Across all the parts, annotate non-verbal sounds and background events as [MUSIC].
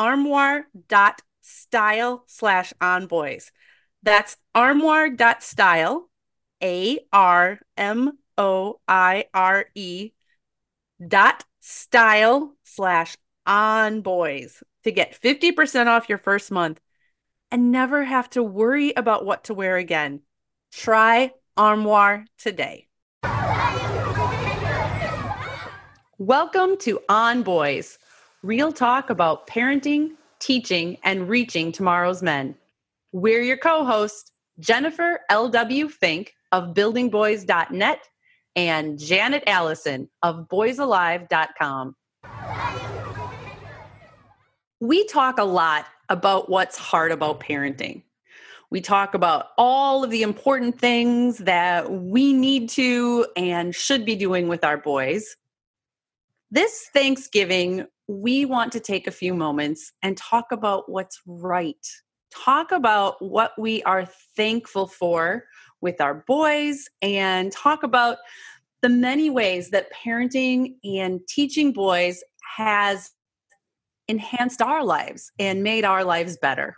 armoire.style slash onboys. That's armoire.style, A R M O I R E dot style slash onboys to get 50% off your first month and never have to worry about what to wear again. Try Armoire today. Welcome to On Boys real talk about parenting, teaching, and reaching tomorrow's men. We're your co hosts, Jennifer L.W. Fink of buildingboys.net and Janet Allison of boysalive.com. We talk a lot about what's hard about parenting. We talk about all of the important things that we need to and should be doing with our boys. This Thanksgiving, we want to take a few moments and talk about what's right. Talk about what we are thankful for with our boys and talk about the many ways that parenting and teaching boys has enhanced our lives and made our lives better.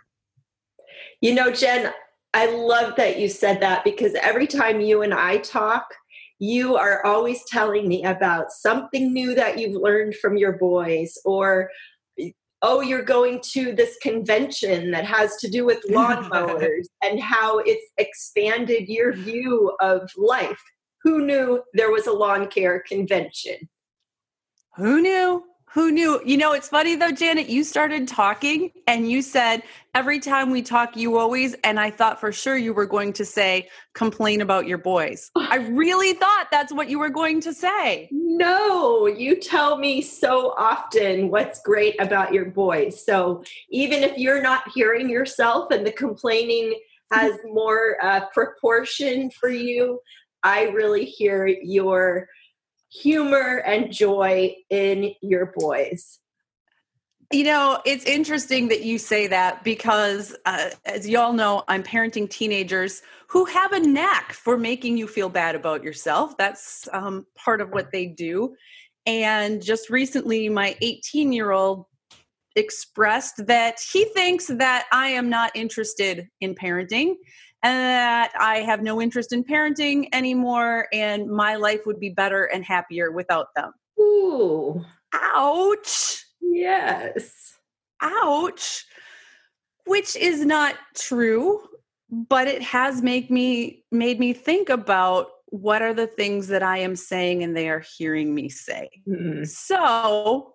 You know, Jen, I love that you said that because every time you and I talk, you are always telling me about something new that you've learned from your boys or oh you're going to this convention that has to do with [LAUGHS] lawnmowers and how it's expanded your view of life. Who knew there was a lawn care convention? Who knew who knew? You know, it's funny though, Janet, you started talking and you said every time we talk, you always, and I thought for sure you were going to say, complain about your boys. [SIGHS] I really thought that's what you were going to say. No, you tell me so often what's great about your boys. So even if you're not hearing yourself and the complaining [LAUGHS] has more uh, proportion for you, I really hear your humor and joy in your boys. You know, it's interesting that you say that because, uh, as you all know, I'm parenting teenagers who have a knack for making you feel bad about yourself. That's um, part of what they do. And just recently, my 18 year old expressed that he thinks that I am not interested in parenting and that I have no interest in parenting anymore and my life would be better and happier without them. Ooh. Ouch. Yes. Ouch. Which is not true, but it has made me made me think about what are the things that I am saying and they are hearing me say. Mm-hmm. So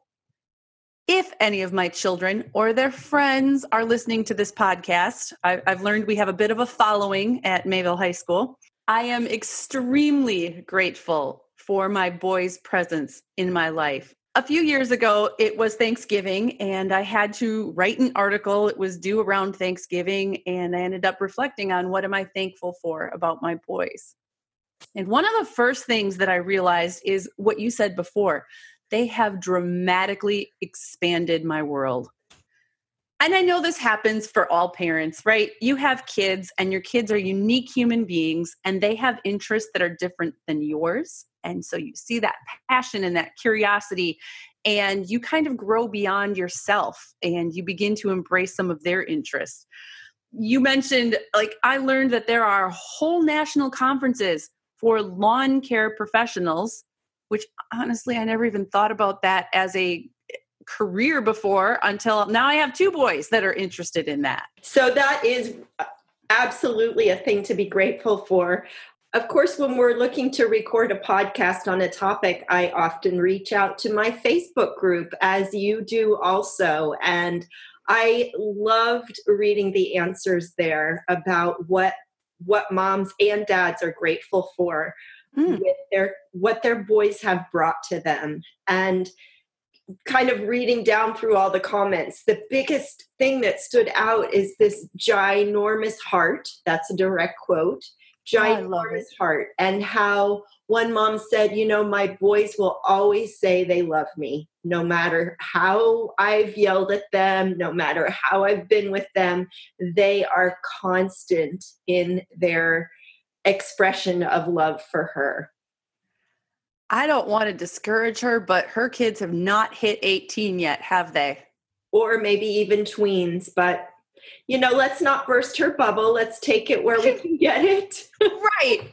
if any of my children or their friends are listening to this podcast, I, have learned we have a bit of a following at Mayville High School. I am extremely grateful for my boys' presence in my life. A few years ago, it was Thanksgiving, and I had to write an article. It was due around Thanksgiving, and I ended up reflecting on what am I thankful for about my boys. And one of the first things that I realized is what you said before they have dramatically expanded my world. And I know this happens for all parents, right? You have kids, and your kids are unique human beings, and they have interests that are different than yours. And so you see that passion and that curiosity, and you kind of grow beyond yourself and you begin to embrace some of their interests. You mentioned, like, I learned that there are whole national conferences for lawn care professionals which honestly, I never even thought about that as a eh, career before until now I have two boys that are interested in that. So that is uh, absolutely a thing to be grateful for. Of course, when we're looking to record a podcast on a topic, I often reach out to my Facebook group, as you do also. And I loved reading the answers there about what what moms and dads are grateful for mm. with their what their boys have brought to them. And kind of reading down through all the comments the biggest thing that stood out is this ginormous heart. That's a direct quote. Oh, ginormous oh, heart. And how one mom said you know my boys will always say they love me no matter how i've yelled at them no matter how i've been with them. They are constant in their expression of love for her. I don't want to discourage her, but her kids have not hit 18 yet, have they? Or maybe even tweens, but you know, let's not burst her bubble. Let's take it where we [LAUGHS] can get it. [LAUGHS] right.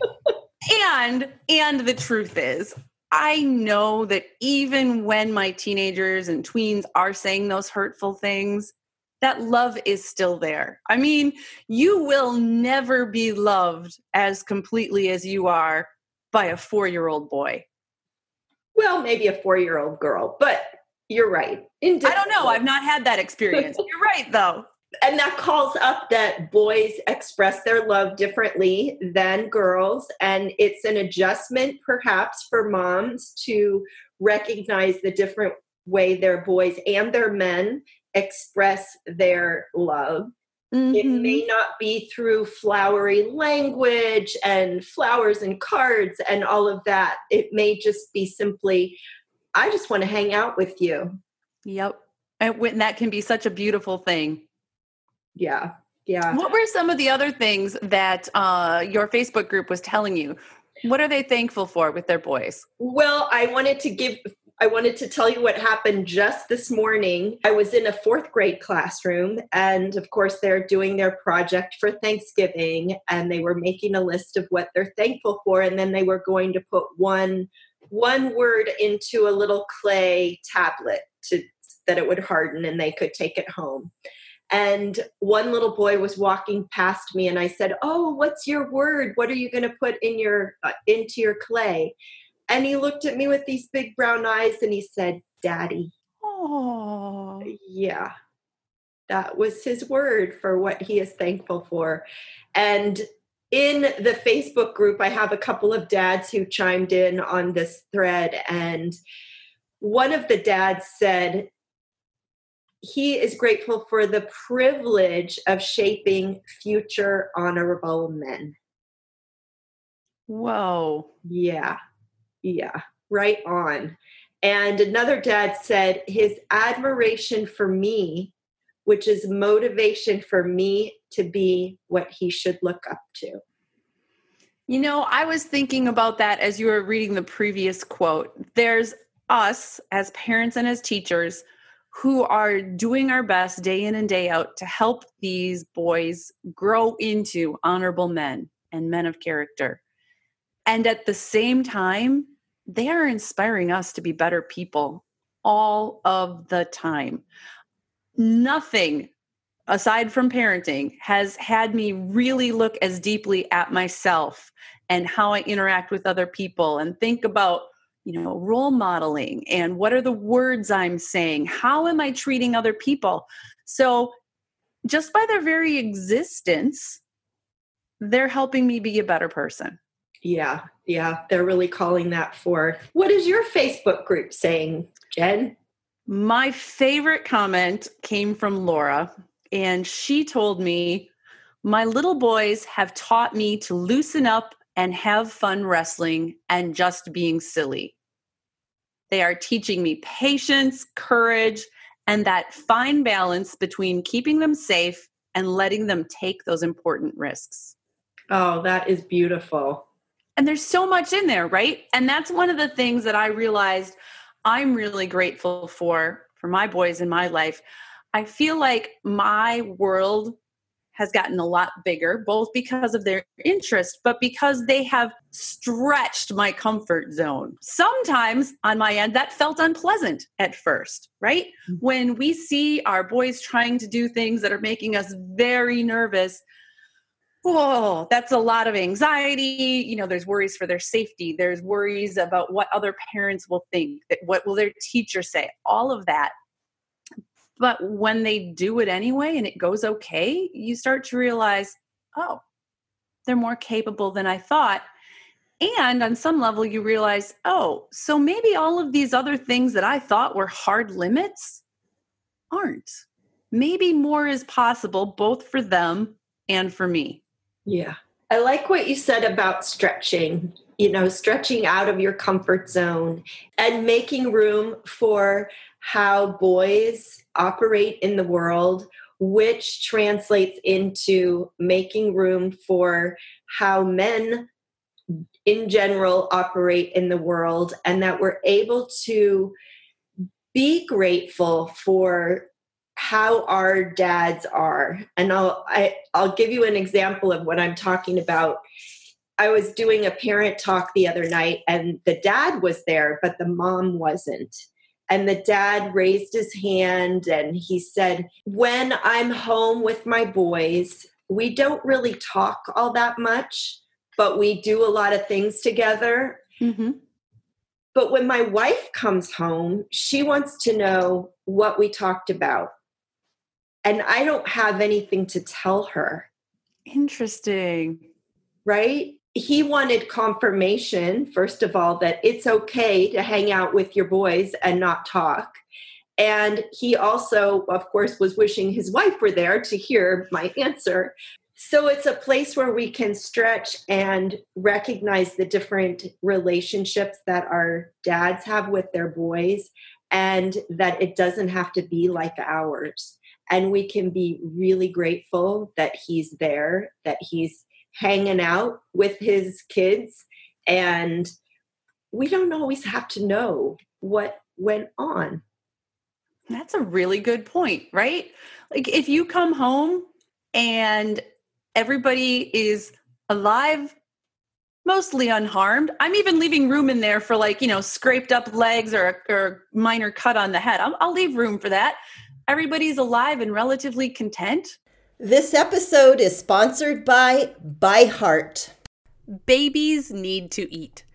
and and the truth is, I know that even when my teenagers and tweens are saying those hurtful things, that love is still there. I mean, you will never be loved as completely as you are by a four year old boy. Well, maybe a four year old girl, but you're right. I don't know. I've not had that experience. [LAUGHS] you're right, though. And that calls up that boys express their love differently than girls. And it's an adjustment, perhaps, for moms to recognize the different way their boys and their men express their love. Mm-hmm. It may not be through flowery language and flowers and cards and all of that. It may just be simply, I just want to hang out with you. Yep. And when that can be such a beautiful thing. Yeah. Yeah. What were some of the other things that uh, your Facebook group was telling you? What are they thankful for with their boys? Well, I wanted to give I wanted to tell you what happened just this morning. I was in a fourth grade classroom, and of course, they're doing their project for Thanksgiving, and they were making a list of what they're thankful for, and then they were going to put one one word into a little clay tablet to that it would harden and they could take it home. And one little boy was walking past me, and I said, "Oh, what's your word? What are you going to put in your uh, into your clay?" And he looked at me with these big brown eyes and he said, Daddy. Oh. Yeah. That was his word for what he is thankful for. And in the Facebook group, I have a couple of dads who chimed in on this thread. And one of the dads said, he is grateful for the privilege of shaping future honorable men. Whoa. Yeah. Yeah, right on. And another dad said his admiration for me, which is motivation for me to be what he should look up to. You know, I was thinking about that as you were reading the previous quote. There's us as parents and as teachers who are doing our best day in and day out to help these boys grow into honorable men and men of character. And at the same time, they are inspiring us to be better people all of the time. Nothing aside from parenting has had me really look as deeply at myself and how I interact with other people and think about you know role modeling and what are the words i'm saying? How am i treating other people? So just by their very existence they're helping me be a better person. Yeah, yeah, they're really calling that forth. What is your Facebook group saying, Jen? My favorite comment came from Laura, and she told me, My little boys have taught me to loosen up and have fun wrestling and just being silly. They are teaching me patience, courage, and that fine balance between keeping them safe and letting them take those important risks. Oh, that is beautiful and there's so much in there right and that's one of the things that i realized i'm really grateful for for my boys in my life i feel like my world has gotten a lot bigger, both because of their interest, but because they have stretched my comfort zone. Sometimes on my end, that felt unpleasant at first, right? Mm-hmm. When we see our boys trying to do things that are making us very nervous, oh, that's a lot of anxiety. You know, there's worries for their safety, there's worries about what other parents will think, that what will their teacher say, all of that but when they do it anyway and it goes okay, you start to realize, oh, they're more capable than I thought. And on some level, you realize, oh, so maybe all of these other things that I thought were hard limits aren't. Maybe more is possible both for them and for me. Yeah. I like what you said about stretching, you know, stretching out of your comfort zone and making room for how boys operate in the world, which translates into making room for how men in general operate in the world, and that we're able to be grateful for how our dads are and i'll I, will i will give you an example of what i'm talking about i was doing a parent talk the other night and the dad was there but the mom wasn't and the dad raised his hand and he said, When I'm home with my boys, we don't really talk all that much, but we do a lot of things together. Mm-hmm. But when my wife comes home, she wants to know what we talked about. And I don't have anything to tell her. Interesting. Right? he wanted confirmation, first of all, that it's okay to hang out with your boys and not talk. And he also, of course, was wishing his wife were there to hear my answer. So it's a place where we can stretch and recognize the different relationships that our dads have with their boys and that it doesn't have to be like ours. And we can be really grateful that he's there, that he's hanging out with his kids and we don't always have to know what went on that's a really good point right like if you come home and everybody is alive mostly unharmed i'm even leaving room in there for like you know scraped up legs or a, or a minor cut on the head I'll, I'll leave room for that everybody's alive and relatively content this episode is sponsored by ByHeart. Babies need to eat.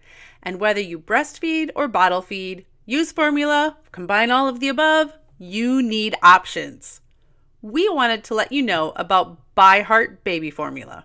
And whether you breastfeed or bottle feed, use formula, combine all of the above, you need options. We wanted to let you know about ByHeart Baby Formula.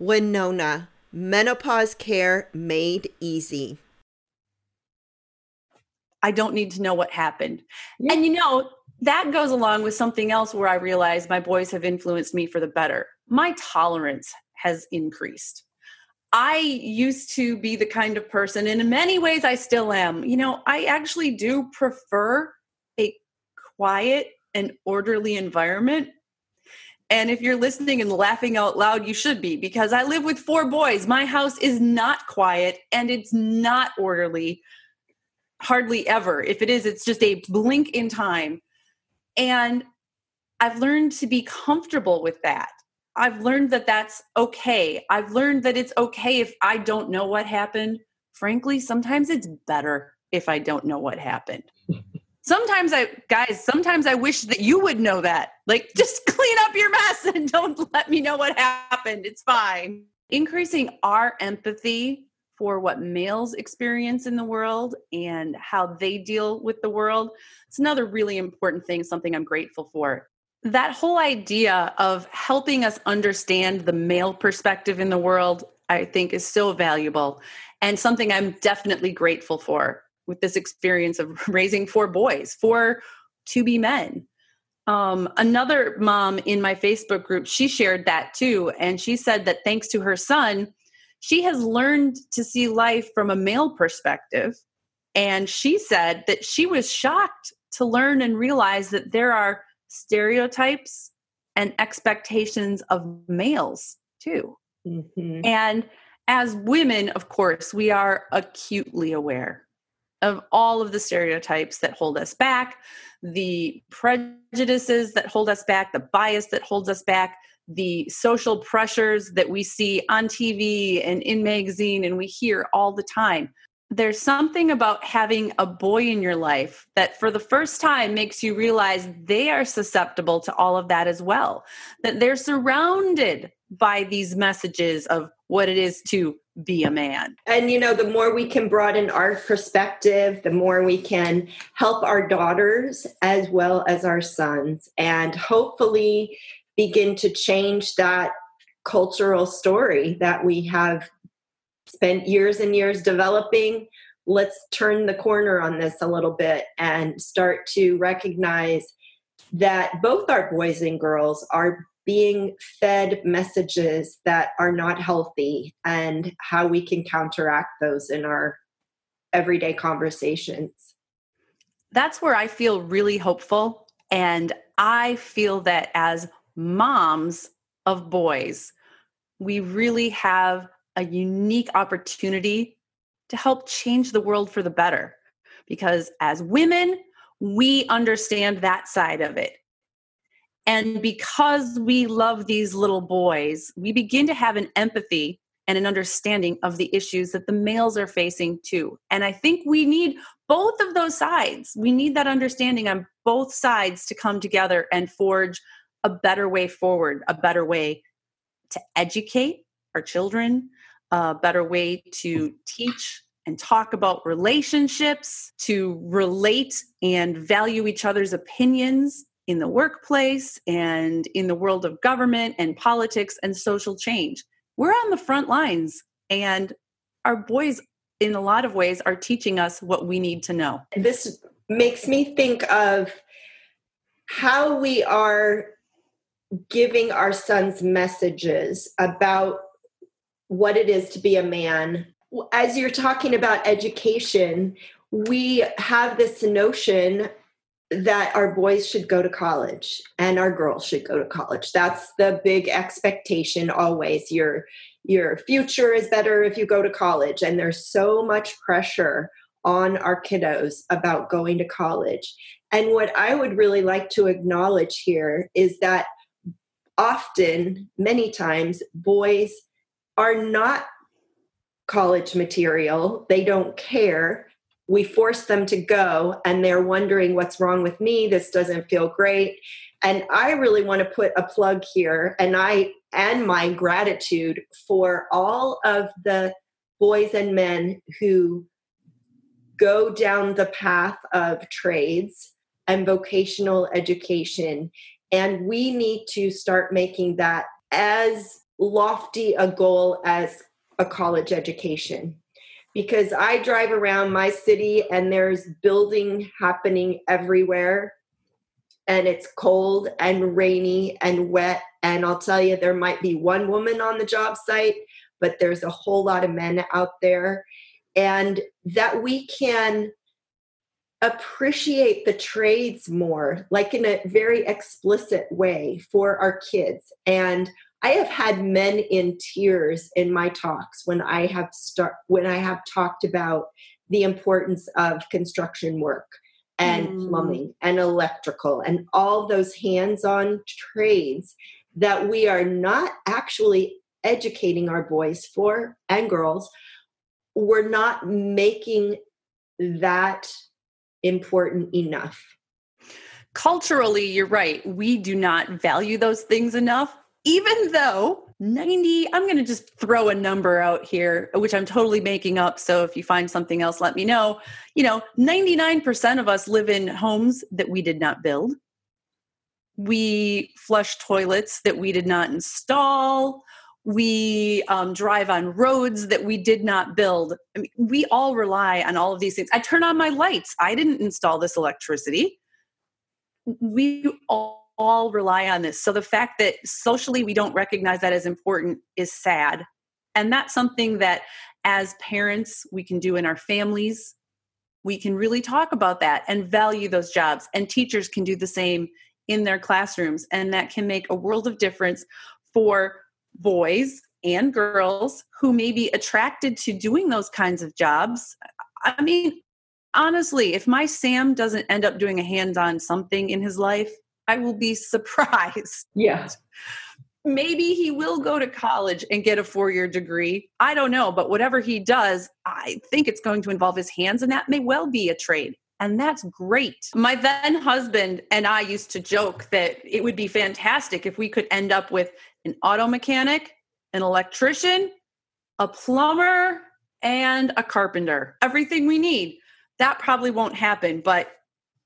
Winona, menopause care made easy. I don't need to know what happened. Yeah. And you know, that goes along with something else where I realize my boys have influenced me for the better. My tolerance has increased. I used to be the kind of person, and in many ways I still am. You know, I actually do prefer a quiet and orderly environment. And if you're listening and laughing out loud, you should be because I live with four boys. My house is not quiet and it's not orderly hardly ever. If it is, it's just a blink in time. And I've learned to be comfortable with that. I've learned that that's okay. I've learned that it's okay if I don't know what happened. Frankly, sometimes it's better if I don't know what happened. [LAUGHS] sometimes I, guys, sometimes I wish that you would know that. Like, [LAUGHS] just clean up your mess and don't let me know what happened. It's fine. Increasing our empathy for what males experience in the world and how they deal with the world. It's another really important thing, something I'm grateful for. That whole idea of helping us understand the male perspective in the world, I think, is so valuable and something I'm definitely grateful for with this experience of [LAUGHS] raising four boys, four to be men. Um, another mom in my Facebook group, she shared that too. And she said that thanks to her son, she has learned to see life from a male perspective. And she said that she was shocked to learn and realize that there are stereotypes and expectations of males too. Mm-hmm. And as women, of course, we are acutely aware of all of the stereotypes that hold us back, the prejudices that hold us back, the bias that holds us back, the social pressures that we see on TV and in magazine and we hear all the time. There's something about having a boy in your life that for the first time makes you realize they are susceptible to all of that as well. That they're surrounded by these messages of what it is to be a man. And you know, the more we can broaden our perspective, the more we can help our daughters as well as our sons. And hopefully, begin to change that cultural story that we have spent years and years developing. Let's turn the corner on this a little bit and start to recognize that both our boys and girls are being fed messages that are not healthy and how we can counteract those in our everyday conversations. That's where I feel really hopeful. And I feel that as moms of boys, we really have a unique opportunity to help change the world for the better. Because as women, we understand that side of it. And because we love these little boys, we begin to have an empathy and an understanding of the issues that the males are facing too. And I think we need both of those sides. We need that understanding on both sides to come together and forge a better way forward, a better way to educate our children, a better way to teach and talk about relationships, to relate and value each other's opinions in the workplace and in the world of government and politics and social change. We're on the front lines, and our boys, in a lot of ways, are teaching us what we need to know. This makes me think of how we are giving our sons messages about what it is to be a man. As you're talking about education, we have this notion that our boys should go to college and our girls should go to college. That's the big expectation always. Your your future is better if you go to college and there's so much pressure on our kiddos about going to college. And what I would really like to acknowledge here is that often, many times, boys are not college material. They don't care. We force them to go and they're wondering what's wrong with me. This doesn't feel great. And I really want to put a plug here and I and my gratitude for all of the boys and men who go down the path of trades and vocational education. And we need to start making that as lofty a goal as a college education. Because I drive around my city and there's building happening everywhere. And it's cold and rainy and wet. And I'll tell you, there might be one woman on the job site, but there's a whole lot of men out there. And that we can appreciate the trades more, like in a very explicit way for our kids. And I have had men in tears in my talks when I have start when I have talked about the importance of construction work and mm. plumbing and electrical and all those hands-on trades that we are not actually educating our boys for and girls we're not making that important enough. Culturally, you're right. We do not value those things enough, even though 90, I'm going to just throw a number out here, which I'm totally making up. So if you find something else, let me know. You know, 99% of us live in homes that we did not build. We flush toilets that we did not install we um, drive on roads that we did not build. I mean, we all rely on all of these things. I turn on my lights. I didn't install this electricity. We all, all rely on this. So the fact that socially we don't recognize that as important is sad. And that's something that as parents we can do in our families. We can really talk about that and value those jobs. And teachers can do the same in their classrooms. And that can make a world of difference for boys and girls who may be attracted to doing those kinds of jobs. I mean, honestly, if my Sam doesn't end up doing a hands on something in his life, I will be surprised. [LAUGHS] Yeah. Maybe he will go to college and get a four year degree. I don't know. But whatever he does, I think it's going to involve his hands, and that may well be a trade. And that's great. My then husband and I used to joke that it would be fantastic if we could end up with an auto mechanic, an electrician, a plumber, and a carpenter. Everything we need. That probably won't happen, but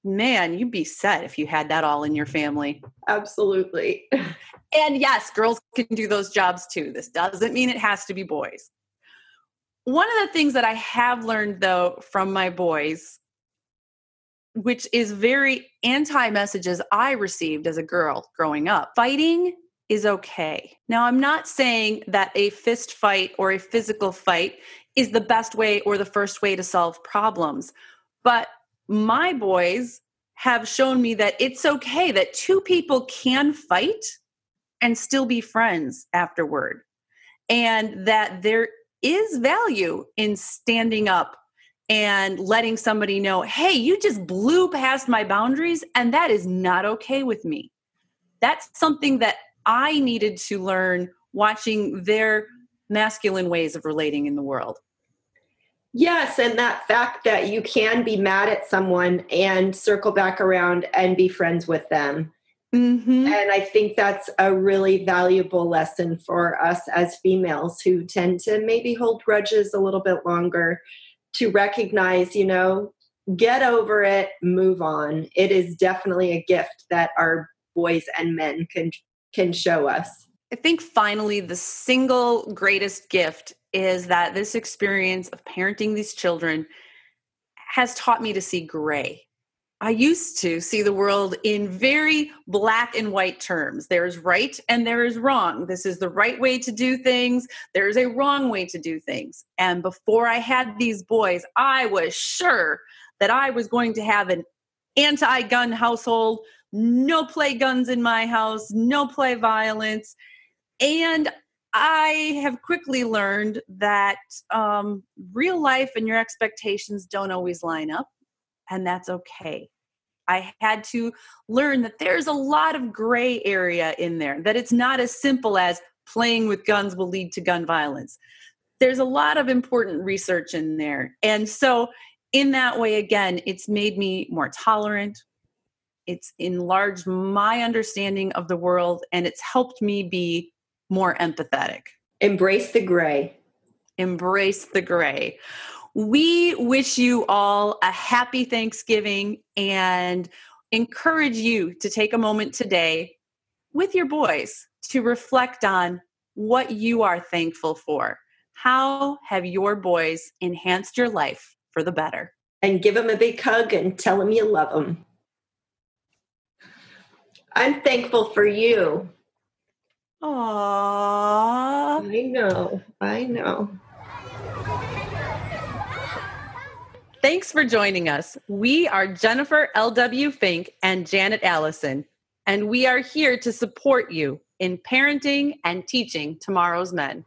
man, you'd be set if you had that all in your family. Absolutely. [LAUGHS] and yes, girls can do those jobs too. This doesn't mean it has to be boys. One of the things that I have learned though from my boys, which is very anti messages I received as a girl growing up, fighting is okay. Now, I'm not saying that a fist fight or a physical fight is the best way or the first way to solve problems, but my boys have shown me that it's okay that two people can fight and still be friends afterward, and that there is value in standing up and letting somebody know, hey, you just blew past my boundaries, and that is not okay with me. That's something that I needed to learn watching their masculine ways of relating in the world. Yes, and that fact that you can be mad at someone and circle back around and be friends with them. Mm-hmm. And I think that's a really valuable lesson for us as females who tend to maybe hold grudges a little bit longer to recognize, you know, get over it, move on. It is definitely a gift that our boys and men can can show us. I think finally the single greatest gift is that this experience of parenting these children has taught me to see gray. I used to see the world in very black and white terms. There's right and there is wrong. This is the right way to do things. There's a wrong way to do things. And before I had these boys, I was sure that I was going to have an anti gun household, no play guns in my house, no play violence. And I have quickly learned that um, real life and your expectations don't always line up, and that's okay. I had to learn that there's a lot of gray area in there, that it's not as simple as playing with guns will lead to gun violence. There's a lot of important research in there. And so, in that way, again, it's made me more tolerant. It's enlarged my understanding of the world, and it's helped me be more empathetic. Embrace the gray. Embrace the gray. We wish you all a happy Thanksgiving and encourage you to take a moment today with your boys to reflect on what you are thankful for. How have your boys enhanced your life for the better? And give them a big hug and tell them you love them. I'm thankful for you. Aww. I know. I know. Thanks for joining us. We are Jennifer L.W. Fink and Janet Allison, and we are here to support you in parenting and teaching tomorrow's men.